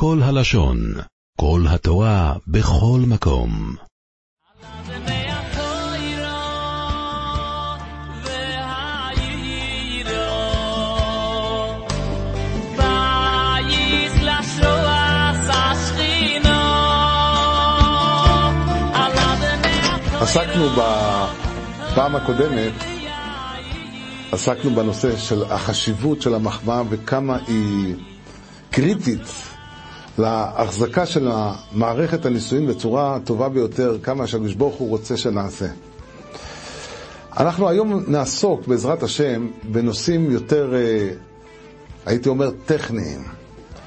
כל הלשון, כל התורה, בכל מקום. עסקנו בפעם הקודמת, עסקנו בנושא של החשיבות של המחמאה וכמה היא קריטית להחזקה של מערכת הנישואין בצורה טובה ביותר, כמה שהקדוש ברוך הוא רוצה שנעשה. אנחנו היום נעסוק, בעזרת השם, בנושאים יותר, אה, הייתי אומר, טכניים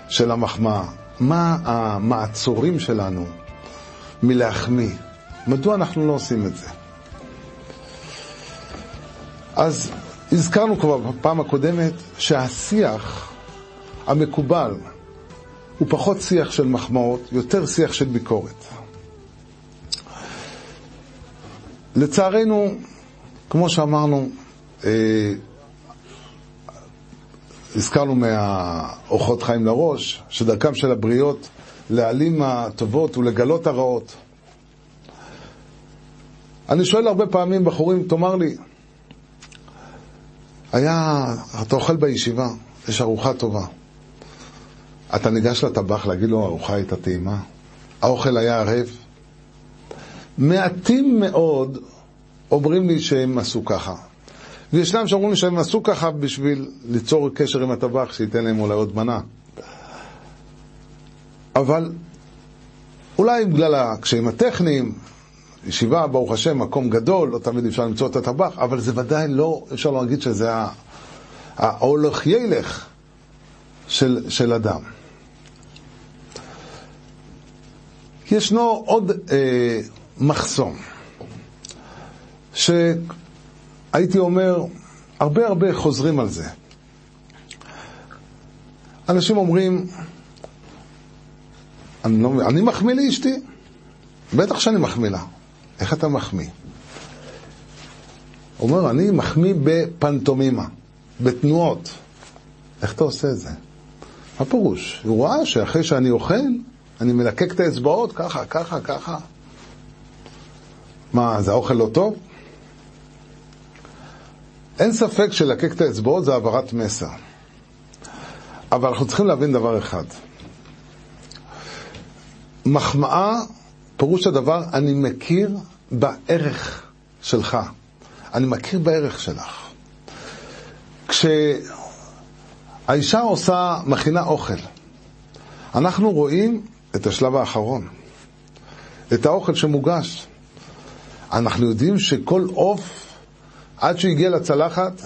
של המחמאה. מה המעצורים שלנו מלהחמיא? מדוע אנחנו לא עושים את זה? אז הזכרנו כבר בפעם הקודמת שהשיח המקובל הוא פחות שיח של מחמאות, יותר שיח של ביקורת. לצערנו, כמו שאמרנו, אה, הזכרנו מהאורחות חיים לראש, שדרכם של הבריות להעלים הטובות ולגלות הרעות. אני שואל הרבה פעמים בחורים, תאמר לי, היה, אתה אוכל בישיבה, יש ארוחה טובה. אתה ניגש לטבח להגיד לו, הארוחה הייתה טעימה? האוכל היה ערב? מעטים מאוד אומרים לי שהם עשו ככה. וישנם שאומרים לי שהם עשו ככה בשביל ליצור קשר עם הטבח, שייתן להם אולי עוד מנה. אבל אולי בגלל הקשיים הטכניים, ישיבה, ברוך השם, מקום גדול, לא תמיד אפשר למצוא את הטבח, אבל זה ודאי לא, אפשר להגיד שזה ההולך ילך של, של אדם. ישנו עוד אה, מחסום, שהייתי אומר, הרבה הרבה חוזרים על זה. אנשים אומרים, אני, לא, אני מחמיא לאשתי? בטח שאני מחמיא לה. איך אתה מחמיא? אומר, אני מחמיא בפנטומימה, בתנועות. איך אתה עושה את זה? מה פירוש? הוא ראה שאחרי שאני אוכל, אני מלקק את האצבעות ככה, ככה, ככה. מה, זה האוכל לא טוב? אין ספק שלקק את האצבעות זה העברת מסר. אבל אנחנו צריכים להבין דבר אחד. מחמאה, פירוש הדבר, אני מכיר בערך שלך. אני מכיר בערך שלך. כשהאישה עושה, מכינה אוכל, אנחנו רואים את השלב האחרון, את האוכל שמוגש. אנחנו יודעים שכל עוף, עד שהוא הגיע לצלחת,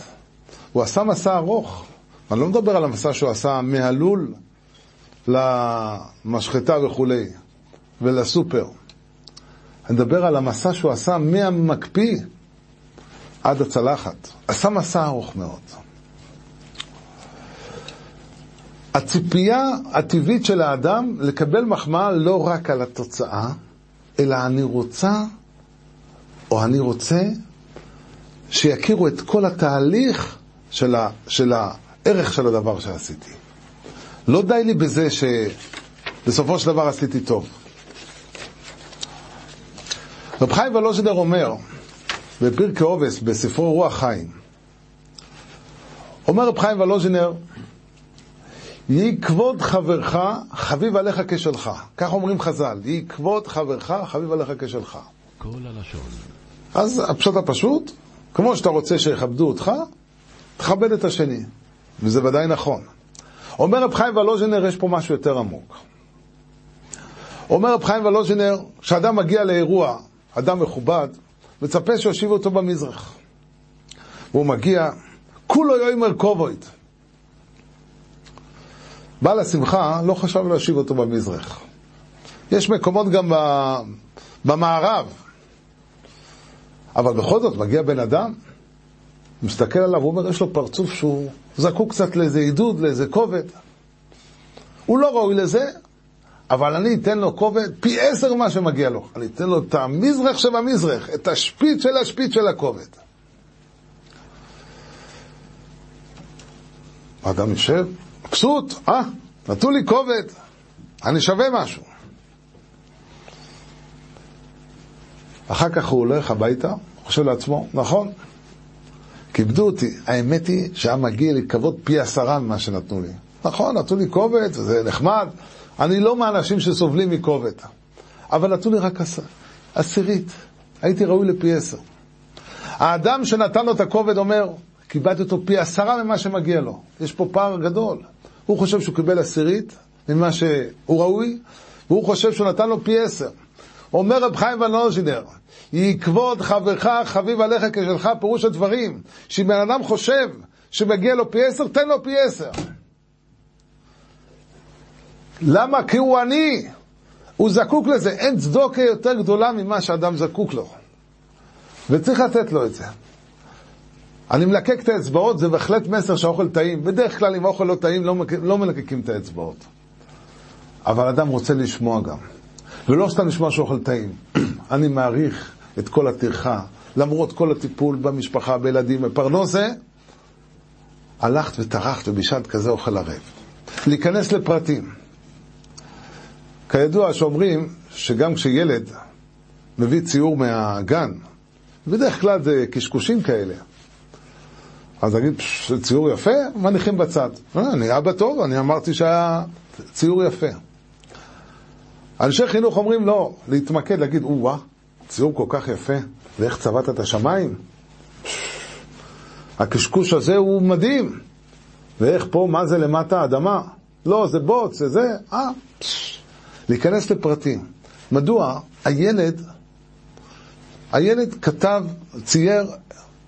הוא עשה מסע ארוך. אני לא מדבר על המסע שהוא עשה מהלול למשחטה וכולי, ולסופר. אני מדבר על המסע שהוא עשה מהמקפיא עד הצלחת. עשה מסע ארוך מאוד. הציפייה הטבעית של האדם לקבל מחמאה לא רק על התוצאה, אלא אני רוצה, או אני רוצה, שיכירו את כל התהליך של, ה, של הערך של הדבר שעשיתי. לא די לי בזה שבסופו של דבר עשיתי טוב. רב חיים ולוז'דר אומר, בפרקי עובס, בספרו רוח חיים, אומר רב חיים ולוז'נר, יהי כבוד חברך חביב עליך כשלך. כך אומרים חז"ל, יהי כבוד חברך חביב עליך כשלך. כל הלשון. אז הפשוט הפשוט, כמו שאתה רוצה שיכבדו אותך, תכבד את השני. וזה ודאי נכון. אומר רב חיים ולוז'נר, יש פה משהו יותר עמוק. אומר רב חיים ולוז'נר, כשאדם מגיע לאירוע, אדם מכובד, מצפה שיושיבו אותו במזרח. והוא מגיע, כולו יאמר כובויד. בעל השמחה לא חשב להושיב אותו במזרח. יש מקומות גם במערב, אבל בכל זאת מגיע בן אדם, מסתכל עליו, הוא אומר, יש לו פרצוף שהוא זקוק קצת לאיזה עידוד, לאיזה כובד. הוא לא ראוי לזה, אבל אני אתן לו כובד פי עשר ממה שמגיע לו. אני אתן לו את המזרח שבמזרח, את השפיץ של השפיץ של הכובד. האדם יושב, מבסוט, אה, נתנו לי כובד. אני שווה משהו. אחר כך הוא הולך הביתה, חושב לעצמו, נכון, כיבדו אותי. האמת היא שהיה מגיע לי כבוד פי עשרה ממה שנתנו לי. נכון, נתנו לי קובץ, זה נחמד. אני לא מהאנשים שסובלים מקובץ. אבל נתנו לי רק עשירית. הייתי ראוי לפי עשר. האדם שנתן לו את הכובד אומר, קיבלתי אותו פי עשרה ממה שמגיע לו. יש פה פער גדול. הוא חושב שהוא קיבל עשירית ממה שהוא ראוי, והוא חושב שהוא נתן לו פי עשר. אומר רב חיים ולנוז'ינר, יקבוד חברך חביב עליך כשלך פירוש הדברים, שאם בן אדם חושב שמגיע לו פי עשר, תן לו פי עשר. למה? כי הוא עני. הוא זקוק לזה. אין צדוקה יותר גדולה ממה שאדם זקוק לו. וצריך לתת לו את זה. אני מלקק את האצבעות, זה בהחלט מסר שהאוכל טעים. בדרך כלל אם האוכל לא טעים, לא, לא מלקקים את האצבעות. אבל אדם רוצה לשמוע גם. ולא סתם לשמוע שאוכל טעים. אני מעריך את כל הטרחה, למרות כל הטיפול במשפחה, בילדים, בפרנוסה, הלכת וטרחת ובישלת כזה אוכל ערב. להיכנס לפרטים. כידוע שאומרים שגם כשילד מביא ציור מהגן, בדרך כלל זה קשקושים כאלה. אז נגיד, ציור יפה, מניחים בצד. אה, אני אבא טוב, אני אמרתי שהיה ציור יפה. אנשי חינוך אומרים לא, להתמקד, להגיד, או-אה, ציור כל כך יפה, ואיך צבעת את השמיים? הקשקוש הזה הוא מדהים. ואיך פה, מה זה למטה האדמה? לא, זה בוץ, זה זה, אה, להיכנס לפרטים. מדוע הילד, הילד כתב, צייר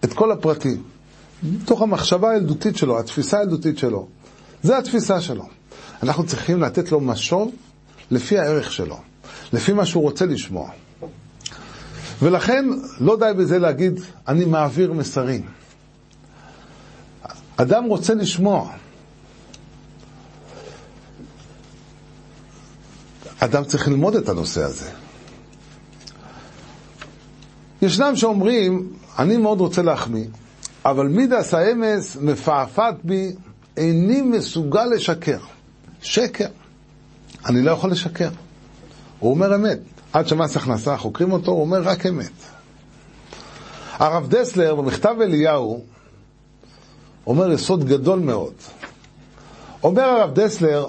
את כל הפרטים, מתוך המחשבה הילדותית שלו, התפיסה הילדותית שלו. זה התפיסה שלו. אנחנו צריכים לתת לו משוב לפי הערך שלו, לפי מה שהוא רוצה לשמוע. ולכן לא די בזה להגיד, אני מעביר מסרים. אדם רוצה לשמוע. אדם צריך ללמוד את הנושא הזה. ישנם שאומרים, אני מאוד רוצה להחמיא, אבל מידס האמס מפעפעת בי, איני מסוגל לשקר. שקר. אני לא יכול לשקר. הוא אומר אמת. עד שמס הכנסה חוקרים אותו, הוא אומר רק אמת. הרב דסלר במכתב אליהו אומר יסוד גדול מאוד. אומר הרב דסלר,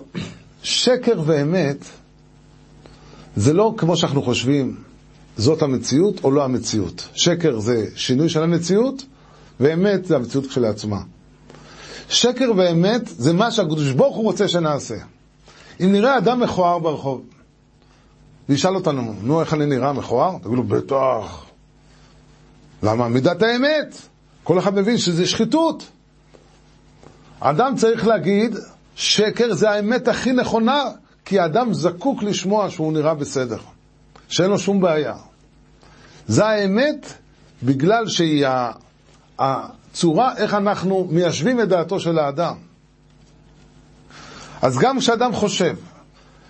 שקר ואמת זה לא כמו שאנחנו חושבים, זאת המציאות או לא המציאות. שקר זה שינוי של המציאות, ואמת זה המציאות כשלעצמה. שקר ואמת זה מה שהקדוש ברוך הוא רוצה שנעשה. אם נראה אדם מכוער ברחוב, וישאל אותנו, נו, איך אני נראה מכוער? תגידו, בטח. למה? מידת האמת. כל אחד מבין שזה שחיתות. אדם צריך להגיד, שקר זה האמת הכי נכונה, כי האדם זקוק לשמוע שהוא נראה בסדר, שאין לו שום בעיה. זה האמת בגלל שהיא הצורה איך אנחנו מיישבים את דעתו של האדם. אז גם כשאדם חושב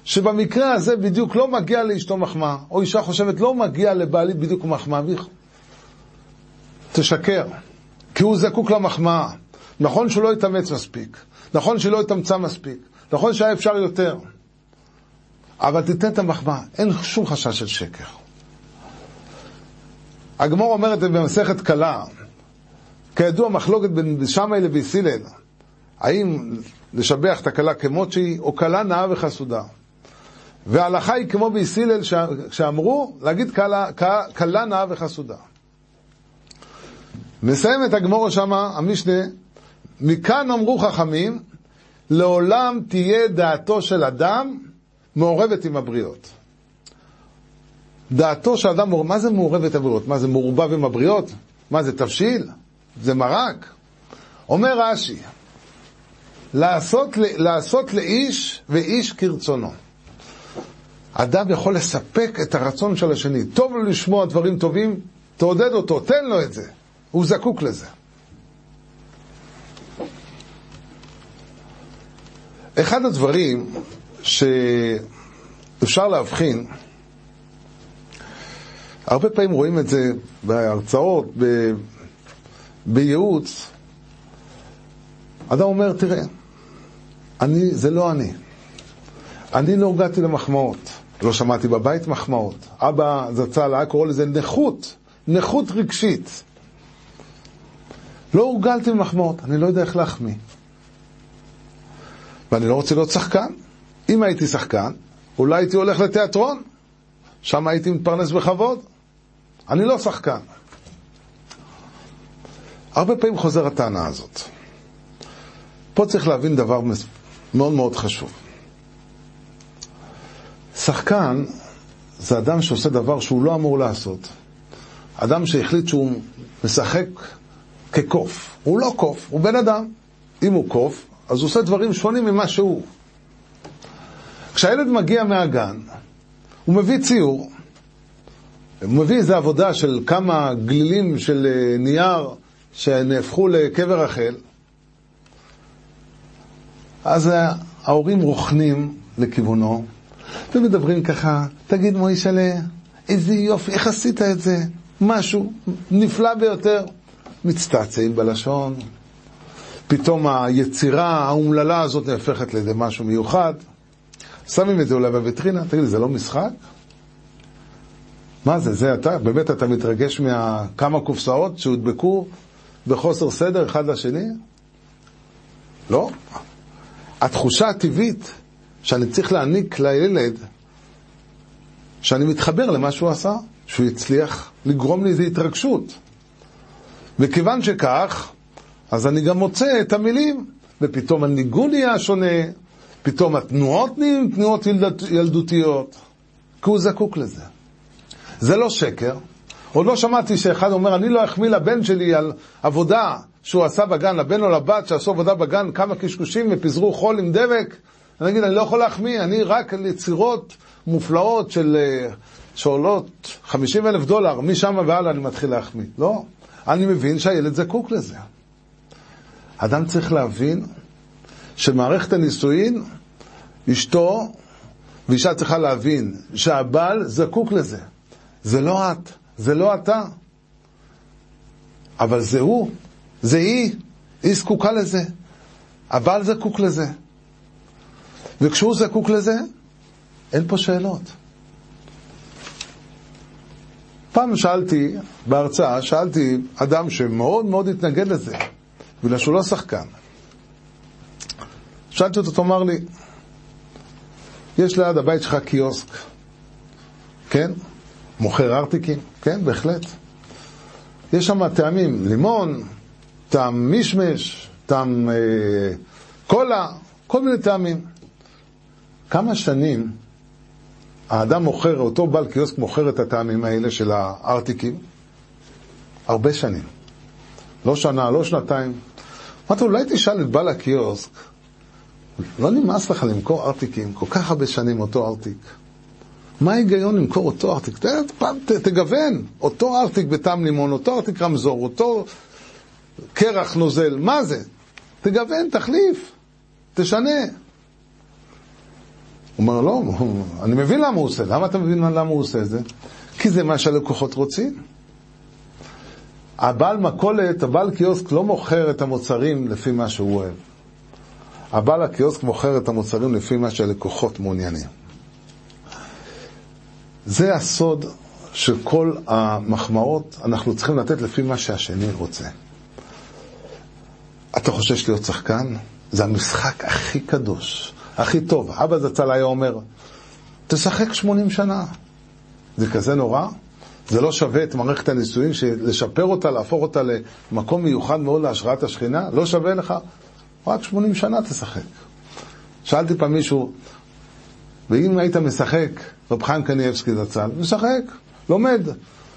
שבמקרה הזה בדיוק לא מגיע לאשתו מחמאה, או אישה חושבת לא מגיע לבעלי בדיוק מחמאה, תשקר, כי הוא זקוק למחמאה. נכון שהוא לא התאמץ מספיק, נכון שלא התאמצה מספיק, נכון שהיה אפשר יותר, אבל תיתן את המחמאה, אין שום חשש של שקר. הגמור אומרת במסכת קלה, כידוע מחלוקת בין שמאי לביס הלל, האם לשבח את הכלה כמות שהיא, או כלה נאה וחסודה. וההלכה היא כמו ביס הלל שאמרו להגיד כלה, כלה נאה וחסודה. מסיים את הגמור שמה, המשנה, מכאן אמרו חכמים, לעולם תהיה דעתו של אדם מעורבת עם הבריות. דעתו של אדם, מה זה מעורבת עם הבריות? מה זה מעורבב עם הבריות? מה זה תבשיל? זה מרק? אומר רש"י, לעשות, לעשות לאיש ואיש כרצונו. אדם יכול לספק את הרצון של השני. טוב לו לשמוע דברים טובים, תעודד אותו, תן לו את זה. הוא זקוק לזה. אחד הדברים שאפשר להבחין, הרבה פעמים רואים את זה בהרצאות. בייעוץ, אדם אומר, תראה, אני, זה לא אני. אני לא הורגלתי למחמאות. לא שמעתי בבית מחמאות. אבא זצ"ל היה קורא לזה נכות, נכות רגשית. לא הורגלתי למחמאות, אני לא יודע איך להחמיא. ואני לא רוצה להיות שחקן. אם הייתי שחקן, אולי הייתי הולך לתיאטרון, שם הייתי מתפרנס בכבוד. אני לא שחקן. הרבה פעמים חוזר הטענה הזאת. פה צריך להבין דבר מאוד מאוד חשוב. שחקן זה אדם שעושה דבר שהוא לא אמור לעשות. אדם שהחליט שהוא משחק כקוף. הוא לא קוף, הוא בן אדם. אם הוא קוף, אז הוא עושה דברים שונים ממה שהוא. כשהילד מגיע מהגן, הוא מביא ציור, הוא מביא איזו עבודה של כמה גלילים של אה, נייר שנהפכו לקבר רחל, אז ההורים רוכנים לכיוונו ומדברים ככה, תגיד מוישלה, איזה יופי, איך עשית את זה? משהו נפלא ביותר. מצטעצעים בלשון, פתאום היצירה האומללה הזאת נהפכת לאיזה משהו מיוחד. שמים את זה אולי בוויטרינה, תגיד לי, זה לא משחק? מה זה, זה אתה? באמת אתה מתרגש מכמה קופסאות שהודבקו בחוסר סדר אחד לשני? לא. התחושה הטבעית שאני צריך להעניק לילד, שאני מתחבר למה שהוא עשה, שהוא הצליח לגרום לי איזו התרגשות. וכיוון שכך, אז אני גם מוצא את המילים, ופתאום הניגון נהיה שונה, פתאום התנועות נהיים תנועות ילד, ילדותיות, כי הוא זקוק לזה. זה לא שקר. עוד לא שמעתי שאחד אומר, אני לא אחמיא לבן שלי על עבודה שהוא עשה בגן, לבן או לבת שעשו עבודה בגן, כמה קשקושים ופיזרו חול עם דבק. אני אגיד, אני לא יכול להחמיא, אני רק על יצירות מופלאות של, אה, שעולות 50 אלף דולר, משם והלאה אני מתחיל להחמיא. לא, אני מבין שהילד זקוק לזה. אדם צריך להבין שמערכת הנישואין, אשתו, ואישה צריכה להבין שהבעל זקוק לזה. זה לא את, זה לא אתה. אבל זה הוא, זה היא, היא זקוקה לזה. הבעל זקוק לזה. וכשהוא זקוק לזה, אין פה שאלות. פעם שאלתי, בהרצאה, שאלתי אדם שמאוד מאוד התנגד לזה, בגלל שהוא לא שחקן. שאלתי אותו, תאמר לי, יש ליד הבית שלך קיוסק, כן? מוכר ארטיקים? כן, בהחלט. יש שם טעמים, לימון, טעם מישמש, טעם אה, קולה, כל מיני טעמים. כמה שנים האדם מוכר, אותו בעל קיוסק מוכר את הטעמים האלה של הארטיקים? הרבה שנים. לא שנה, לא שנתיים. אמרתי, אולי תשאל את בעל הקיוסק, לא נמאס לך למכור ארטיקים כל כך הרבה שנים אותו ארטיק? מה ההיגיון למכור אותו ארטיק? תגוון, אותו ארטיק בטעם לימון, אותו ארטיק רמזור, אותו קרח נוזל, מה זה? תגוון, תחליף, תשנה. הוא אומר, לא, אני מבין למה הוא עושה. למה אתה מבין למה הוא עושה את זה? כי זה מה שהלקוחות רוצים. הבעל מכולת, הבעל קיוסק לא מוכר את המוצרים לפי מה שהוא אוהב. הבעל הקיוסק מוכר את המוצרים לפי מה שהלקוחות מעוניינים. זה הסוד של כל המחמאות, אנחנו צריכים לתת לפי מה שהשני רוצה. אתה חושש להיות שחקן? זה המשחק הכי קדוש. הכי טוב. אבא זצ"ל היה אומר, תשחק 80 שנה. זה כזה נורא? זה לא שווה את מערכת הנישואין, לשפר אותה, להפוך אותה למקום מיוחד מאוד להשראת השכינה? לא שווה לך? רק 80 שנה תשחק. שאלתי פעם מישהו, ואם היית משחק, רב חיים קניאבסקי זצ"ל, משחק, לומד.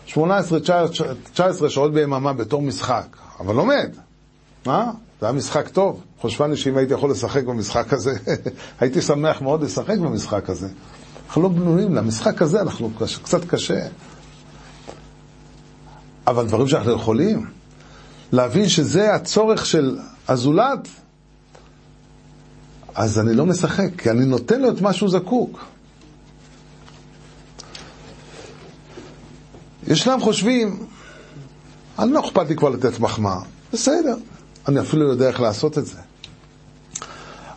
18-19 שעות ביממה בתור משחק, אבל לומד. מה? זה היה משחק טוב. חושבני שאם הייתי יכול לשחק במשחק הזה, הייתי שמח מאוד לשחק במשחק הזה. אנחנו לא בנויים למשחק הזה, אנחנו קצת קשה. אבל דברים שאנחנו יכולים, להבין שזה הצורך של הזולת, אז אני לא משחק, כי אני נותן לו את מה שהוא זקוק. ישנם חושבים, אני לא אכפת לי כבר לתת מחמאה, בסדר, אני אפילו יודע איך לעשות את זה.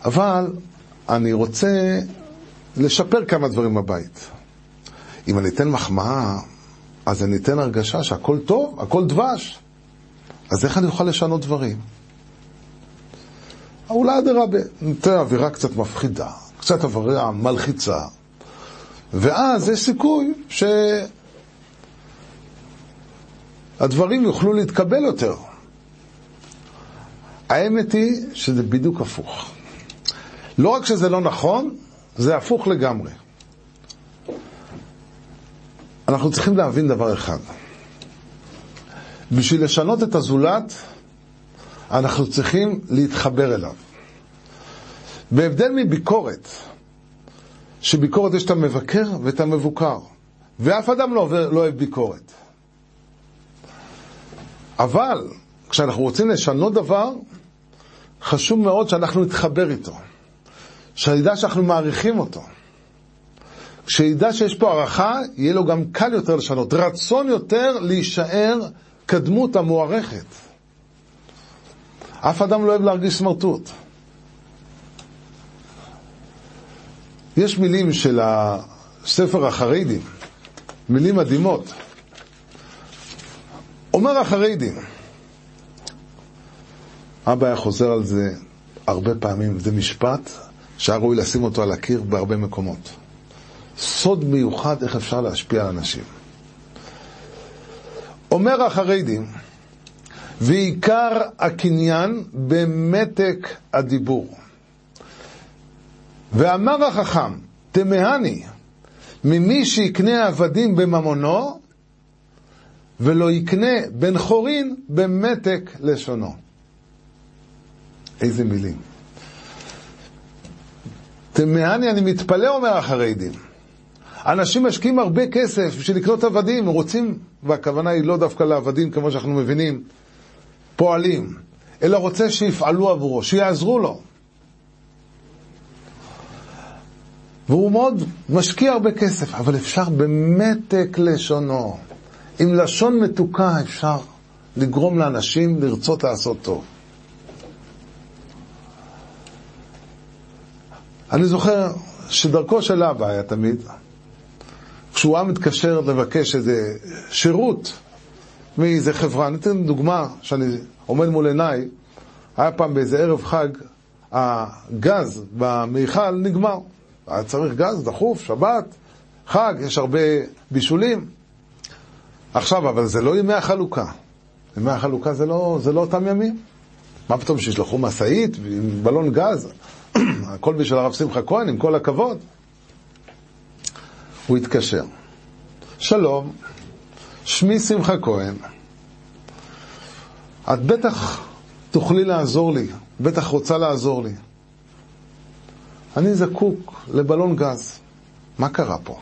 אבל אני רוצה לשפר כמה דברים בבית. אם אני אתן מחמאה, אז אני אתן הרגשה שהכל טוב, הכל דבש. אז איך אני אוכל לשנות דברים? אולי אדרבה, ניתן אווירה קצת מפחידה, קצת אווירה מלחיצה, ואז יש סיכוי שהדברים יוכלו להתקבל יותר. האמת היא שזה בדיוק הפוך. לא רק שזה לא נכון, זה הפוך לגמרי. אנחנו צריכים להבין דבר אחד. בשביל לשנות את הזולת, אנחנו צריכים להתחבר אליו. בהבדל מביקורת, שביקורת יש את המבקר ואת המבוקר, ואף אדם לא, עובר, לא אוהב ביקורת. אבל כשאנחנו רוצים לשנות דבר, חשוב מאוד שאנחנו נתחבר איתו, שנדע שאנחנו מעריכים אותו. כשידע שיש פה הערכה, יהיה לו גם קל יותר לשנות, רצון יותר להישאר כדמות המוערכת. אף אדם לא אוהב להרגיש סמרטוט. יש מילים של הספר החרדים, מילים מדהימות. אומר החרדים, אבא היה חוזר על זה הרבה פעמים, זה משפט שהיה ראוי לשים אותו על הקיר בהרבה מקומות. סוד מיוחד איך אפשר להשפיע על אנשים. אומר החרדים, ועיקר הקניין במתק הדיבור. ואמר החכם, תמהני ממי שיקנה עבדים בממונו, ולא יקנה בן חורין במתק לשונו. איזה מילים. תמהני, אני מתפלא, אומר החרדים. אנשים משקיעים הרבה כסף בשביל לקנות עבדים, רוצים, והכוונה היא לא דווקא לעבדים כמו שאנחנו מבינים, פועלים, אלא רוצה שיפעלו עבורו, שיעזרו לו. והוא מאוד משקיע הרבה כסף, אבל אפשר במתק לשונו. עם לשון מתוקה אפשר לגרום לאנשים לרצות לעשות טוב. אני זוכר שדרכו של אבא היה תמיד, כשהוא היה מתקשר לבקש איזה שירות מאיזה חברה, אני אתן דוגמה שאני עומד מול עיניי, היה פעם באיזה ערב חג, הגז במיכל נגמר. היה צריך גז דחוף, שבת, חג, יש הרבה בישולים. עכשיו, אבל זה לא ימי החלוקה. ימי החלוקה זה לא, זה לא אותם ימים. מה פתאום שישלחו משאית עם בלון גז? הכל בשביל הרב שמחה כהן, עם כל הכבוד. הוא התקשר. שלום, שמי שמחה כהן. את בטח תוכלי לעזור לי, בטח רוצה לעזור לי. אני זקוק לבלון גז. מה קרה פה?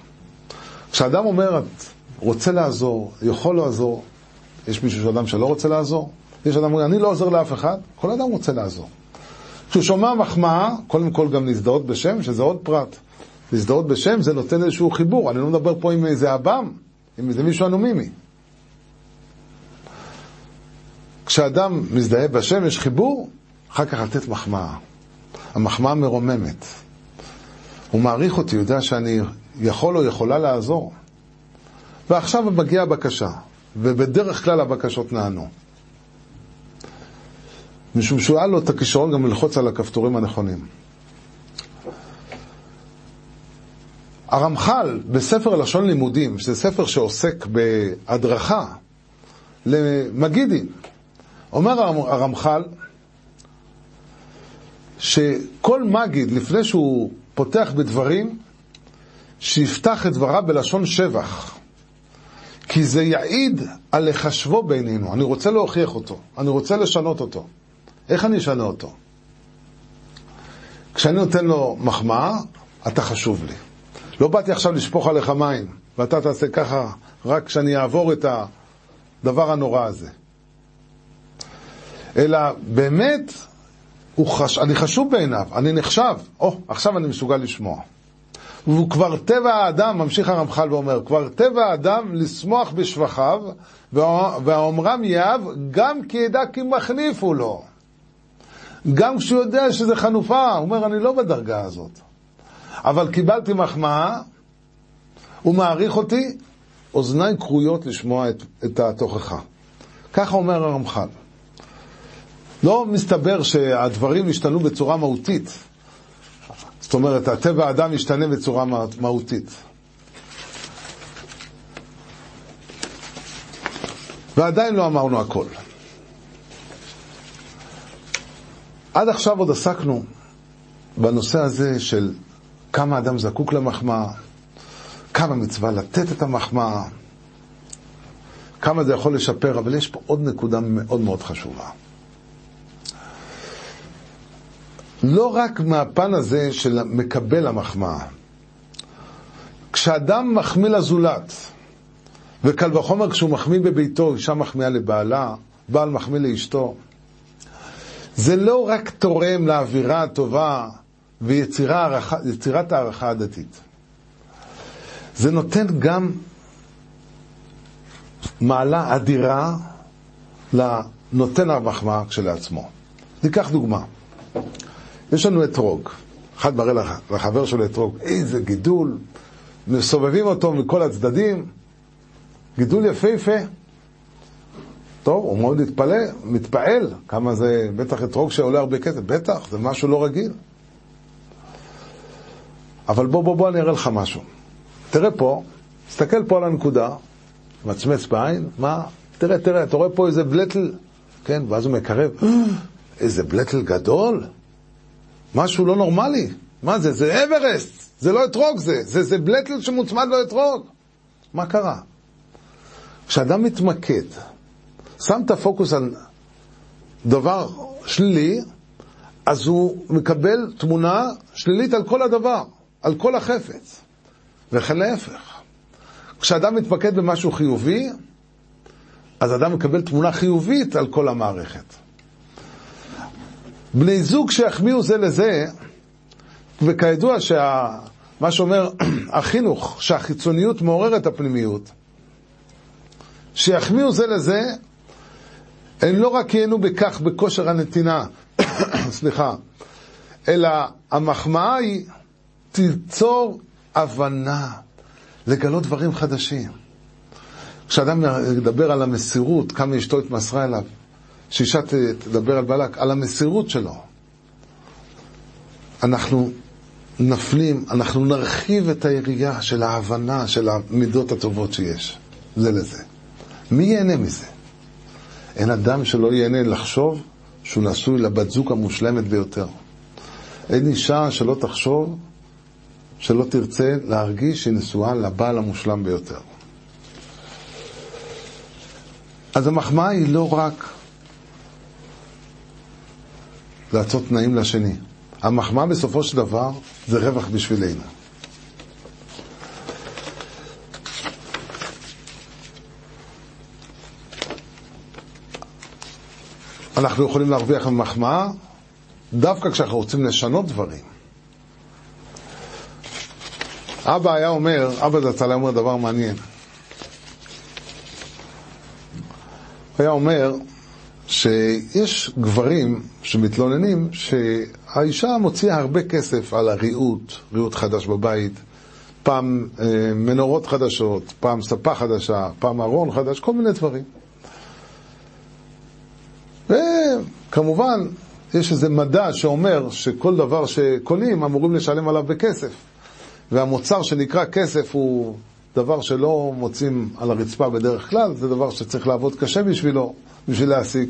כשאדם אומר, את רוצה לעזור, יכול לעזור, יש מישהו שאדם שלא רוצה לעזור? יש אדם אני לא עוזר לאף אחד, כל אדם רוצה לעזור. כשהוא שומע מחמאה, קודם כל גם להזדהות בשם, שזה עוד פרט. להזדהות בשם זה נותן איזשהו חיבור, אני לא מדבר פה עם איזה אב"ם, עם איזה מישהו אנומימי. כשאדם מזדהה בשם, יש חיבור, אחר כך לתת מחמאה. המחמאה מרוממת. הוא מעריך אותי, יודע שאני יכול או יכולה לעזור. ועכשיו מגיעה הבקשה, ובדרך כלל הבקשות נענו. משום שהוא היה לו את הכישרון גם ללחוץ על הכפתורים הנכונים. הרמח"ל בספר לשון לימודים, שזה ספר שעוסק בהדרכה למגידים, אומר הרמח"ל שכל מגיד, לפני שהוא פותח בדברים, שיפתח את דבריו בלשון שבח. כי זה יעיד על לחשבו בינינו. אני רוצה להוכיח אותו, אני רוצה לשנות אותו. איך אני אשנה אותו? כשאני נותן לו מחמאה, אתה חשוב לי. לא באתי עכשיו לשפוך עליך מים, ואתה תעשה ככה רק כשאני אעבור את הדבר הנורא הזה. אלא באמת, חש... אני חשוב בעיניו, אני נחשב. או, oh, עכשיו אני מסוגל לשמוע. והוא כבר טבע האדם, ממשיך הרמח"ל ואומר, כבר טבע האדם לשמוח בשבחיו, והאומרם יאהב גם כי ידע כי מחניפו לו. גם כשהוא יודע שזה חנופה, הוא אומר, אני לא בדרגה הזאת. אבל קיבלתי מחמאה, הוא מעריך אותי, אוזניים כרויות לשמוע את, את התוכחה. ככה אומר הרמח"ל. לא מסתבר שהדברים השתנו בצורה מהותית. זאת אומרת, הטבע האדם משתנה בצורה מהותית. ועדיין לא אמרנו הכל. עד עכשיו עוד עסקנו בנושא הזה של כמה אדם זקוק למחמאה, כמה מצווה לתת את המחמאה, כמה זה יכול לשפר, אבל יש פה עוד נקודה מאוד מאוד חשובה. לא רק מהפן הזה של מקבל המחמאה. כשאדם מחמיא לזולת, וקל וחומר כשהוא מחמיא בביתו, אישה מחמיאה לבעלה, בעל מחמיא לאשתו, זה לא רק תורם לאווירה הטובה ויצירת הערכה הדתית. זה נותן גם מעלה אדירה לנותן המחמאה כשלעצמו. ניקח דוגמה. יש לנו אתרוג. אחד מראה לחבר שלו אתרוג, איזה גידול, מסובבים אותו מכל הצדדים, גידול יפהפה. טוב, הוא מאוד מתפלא, מתפעל, כמה זה, בטח אתרוג שעולה הרבה כסף, בטח, זה משהו לא רגיל. אבל בוא, בוא, בוא, אני אראה לך משהו. תראה פה, תסתכל פה על הנקודה, מצמץ בעין, מה? תראה, תראה, אתה רואה פה איזה בלטל, כן, ואז הוא מקרב, איזה בלטל גדול, משהו לא נורמלי. מה זה? זה אברסט, זה לא אתרוג זה, זה, זה בלטל שמוצמד לו אתרוג. מה קרה? כשאדם מתמקד, שם את הפוקוס על דבר שלילי, אז הוא מקבל תמונה שלילית על כל הדבר, על כל החפץ. וכן להפך. כשאדם מתמקד במשהו חיובי, אז אדם מקבל תמונה חיובית על כל המערכת. בני זוג שיחמיאו זה לזה, וכידוע שמה שאומר החינוך, שהחיצוניות מעוררת הפנימיות, שיחמיאו זה לזה, הם לא רק ייהנו בכך בכושר הנתינה, סליחה, אלא המחמאה היא תיצור הבנה, לגלות דברים חדשים. כשאדם ידבר על המסירות, כמה אשתו התמסרה אליו, שאישה תדבר על בלק, על המסירות שלו. אנחנו נפנים, אנחנו נרחיב את היריעה של ההבנה של המידות הטובות שיש, זה לזה. מי ייהנה מזה? אין אדם שלא ייהנה לחשוב שהוא נשוי לבת זוג המושלמת ביותר. אין אישה שלא תחשוב, שלא תרצה להרגיש שהיא נשואה לבעל המושלם ביותר. אז המחמאה היא לא רק לעשות תנאים לשני. המחמאה בסופו של דבר זה רווח בשבילנו. אנחנו יכולים להרוויח ממחמאה דווקא כשאנחנו רוצים לשנות דברים. אבא היה אומר, אבא זצ"ל היה אומר דבר מעניין. הוא היה אומר שיש גברים שמתלוננים שהאישה מוציאה הרבה כסף על הריהוט, ריהוט חדש בבית, פעם אה, מנורות חדשות, פעם ספה חדשה, פעם ארון חדש, כל מיני דברים. וכמובן, יש איזה מדע שאומר שכל דבר שקונים אמורים לשלם עליו בכסף. והמוצר שנקרא כסף הוא דבר שלא מוצאים על הרצפה בדרך כלל, זה דבר שצריך לעבוד קשה בשבילו, בשביל להשיג,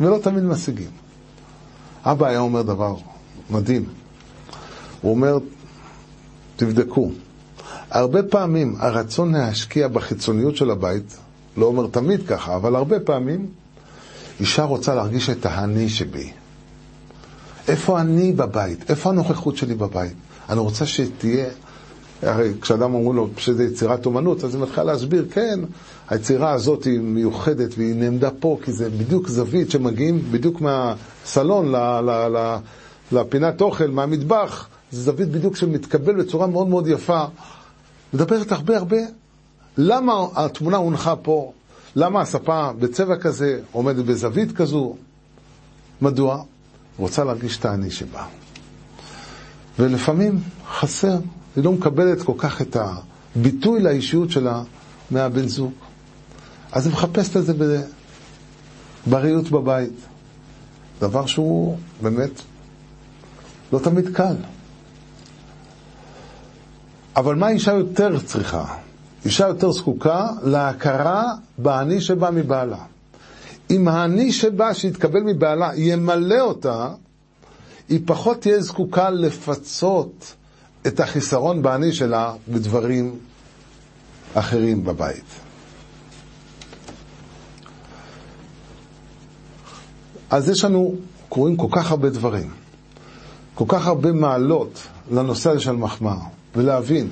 ולא תמיד משיגים. אבא היה אומר דבר מדהים. הוא אומר, תבדקו, הרבה פעמים הרצון להשקיע בחיצוניות של הבית, לא אומר תמיד ככה, אבל הרבה פעמים, אישה רוצה להרגיש את האני שבי. איפה אני בבית? איפה הנוכחות שלי בבית? אני רוצה שתהיה הרי כשאדם אומרים לו שזה יצירת אומנות, אז היא מתחילה להסביר, כן, היצירה הזאת היא מיוחדת והיא נעמדה פה, כי זה בדיוק זווית שמגיעים בדיוק מהסלון לפינת אוכל, מהמטבח, זה זווית בדיוק שמתקבל בצורה מאוד מאוד יפה. מדברת הרבה הרבה, למה התמונה הונחה פה? למה הספה בצבע כזה עומדת בזווית כזו? מדוע? רוצה להרגיש את האני שבה. ולפעמים חסר, היא לא מקבלת כל כך את הביטוי לאישיות שלה מהבן זוג. אז היא מחפשת את זה בריאות בבית. דבר שהוא באמת לא תמיד קל. אבל מה אישה יותר צריכה? אישה יותר זקוקה להכרה באני שבא מבעלה. אם האני שבא, שיתקבל מבעלה, ימלא אותה, היא פחות תהיה זקוקה לפצות את החיסרון באני שלה בדברים אחרים בבית. אז יש לנו, קוראים כל כך הרבה דברים, כל כך הרבה מעלות לנושא הזה של מחמאה, ולהבין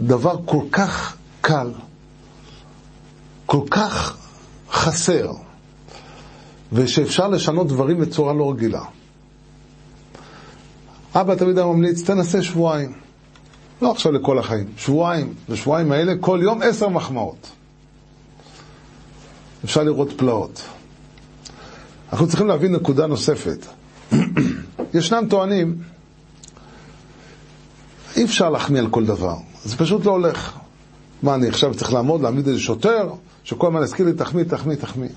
דבר כל כך קל, כל כך חסר, ושאפשר לשנות דברים בצורה לא רגילה. אבא תמיד היה ממליץ, תנסה שבועיים. לא עכשיו לכל החיים, שבועיים. בשבועיים האלה כל יום עשר מחמאות. אפשר לראות פלאות. אנחנו צריכים להבין נקודה נוספת. ישנם טוענים, אי אפשר להחמיא על כל דבר, זה פשוט לא הולך. מה, אני עכשיו צריך לעמוד, להעמיד איזה שוטר, שכל הזמן יזכיר לי, תחמיא, תחמיא, תחמיא.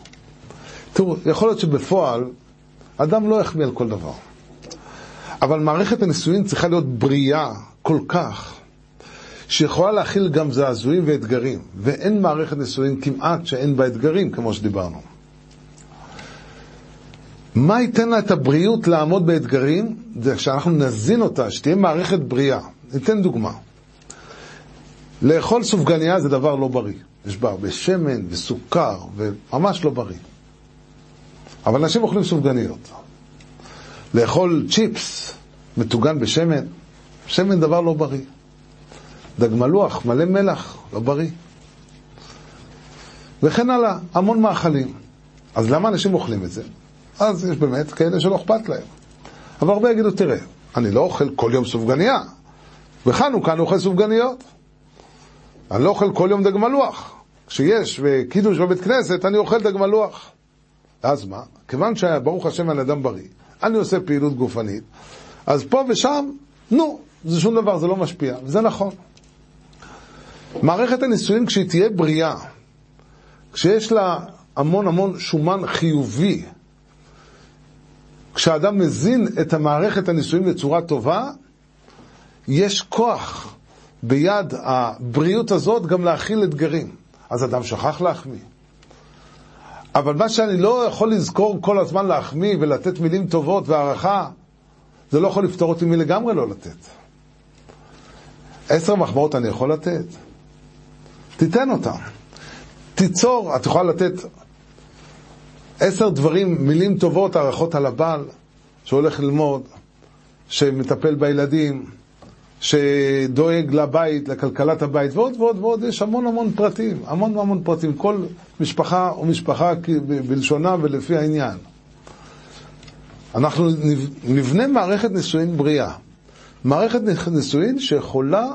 תראו, יכול להיות שבפועל, אדם לא יחמיא על כל דבר. אבל מערכת הנישואין צריכה להיות בריאה כל כך, שיכולה להכיל גם זעזועים ואתגרים, ואין מערכת נישואין כמעט שאין בה אתגרים, כמו שדיברנו. מה ייתן לה את הבריאות לעמוד באתגרים? זה שאנחנו נזין אותה, שתהיה מערכת בריאה. ניתן דוגמה. לאכול סופגניה זה דבר לא בריא. יש בה הרבה שמן וסוכר, וממש לא בריא. אבל אנשים אוכלים סופגניות. לאכול צ'יפס מטוגן בשמן, שמן דבר לא בריא. דג מלוח, מלא מלח, לא בריא. וכן הלאה, המון מאכלים. אז למה אנשים אוכלים את זה? אז יש באמת כאלה שלא אכפת להם. אבל הרבה יגידו, תראה, אני לא אוכל כל יום סופגניה. בחנוכה אני אוכל סופגניות. אני לא אוכל כל יום דג מלוח. כשיש קידוש בבית כנסת, אני אוכל דג מלוח. אז מה? כיוון שברוך השם אני אדם בריא, אני עושה פעילות גופנית, אז פה ושם, נו, זה שום דבר, זה לא משפיע, וזה נכון. מערכת הנישואין, כשהיא תהיה בריאה, כשיש לה המון המון שומן חיובי, כשאדם מזין את המערכת הנישואין בצורה טובה, יש כוח ביד הבריאות הזאת גם להכיל אתגרים. אז אדם שכח להחמיא. אבל מה שאני לא יכול לזכור כל הזמן להחמיא ולתת מילים טובות והערכה, זה לא יכול לפתור אותי מלגמרי לא לתת. עשר מחמאות אני יכול לתת? תיתן אותם. תיצור, את יכולה לתת עשר דברים, מילים טובות, הערכות על הבעל, שהולך ללמוד, שמטפל בילדים, שדואג לבית, לכלכלת הבית, ועוד ועוד ועוד, יש המון המון פרטים, המון המון פרטים, כל משפחה ומשפחה בלשונה ולפי העניין. אנחנו נבנה מערכת נישואין בריאה. מערכת נישואין שיכולה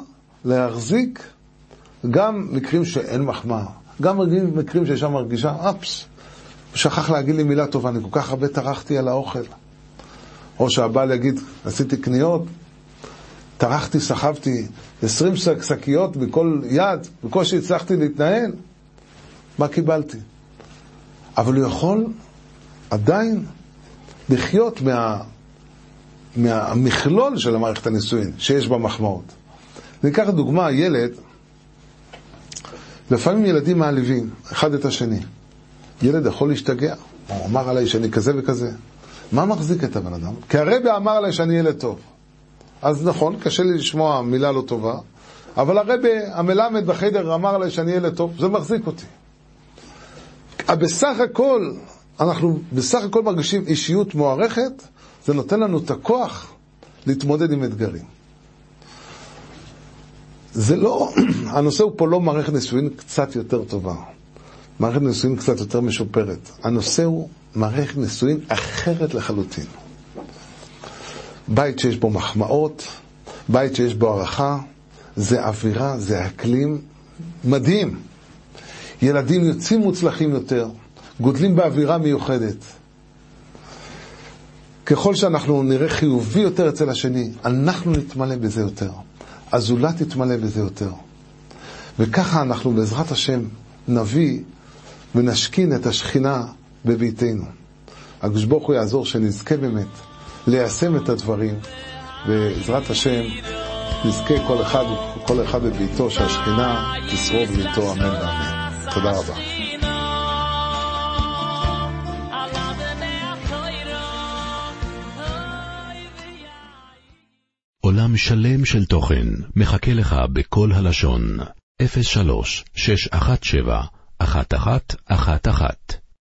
להחזיק גם מקרים שאין מחמאה, גם מקרים שאישה מרגישה, אפס, הוא שכח להגיד לי מילה טובה, אני כל כך הרבה טרחתי על האוכל. או שהבעל יגיד, עשיתי קניות, טרחתי, סחבתי 20 שקיות בכל יד, בקושי הצלחתי להתנהל. מה קיבלתי? אבל הוא יכול עדיין לחיות מה, מהמכלול של המערכת הנישואין שיש בה מחמאות. ניקח דוגמה, ילד, לפעמים ילדים מעליבים אחד את השני. ילד יכול להשתגע, הוא אמר עליי שאני כזה וכזה. מה מחזיק את הבן אדם? כי הרבי אמר עליי שאני ילד טוב. אז נכון, קשה לי לשמוע מילה לא טובה, אבל הרבי, המלמד בחדר אמר עליי שאני ילד טוב, זה מחזיק אותי. בסך הכל, אנחנו בסך הכל מרגישים אישיות מוערכת, זה נותן לנו את הכוח להתמודד עם אתגרים. זה לא, הנושא הוא פה לא מערכת נישואין קצת יותר טובה, מערכת נישואין קצת יותר משופרת. הנושא הוא מערכת נישואין אחרת לחלוטין. בית שיש בו מחמאות, בית שיש בו הערכה, זה אווירה, זה אקלים מדהים. ילדים יוצאים מוצלחים יותר, גודלים באווירה מיוחדת. ככל שאנחנו נראה חיובי יותר אצל השני, אנחנו נתמלא בזה יותר. הזולת יתמלא בזה יותר. וככה אנחנו בעזרת השם נביא ונשכין את השכינה בביתנו. הקדוש ברוך הוא יעזור שנזכה באמת ליישם את הדברים, בעזרת השם נזכה כל אחד, כל אחד בביתו שהשכינה תשרור בביתו, אמן ואמן. תודה רבה. עולם שלם של תוכן מחכה לך בכל הלשון, 03 617 1111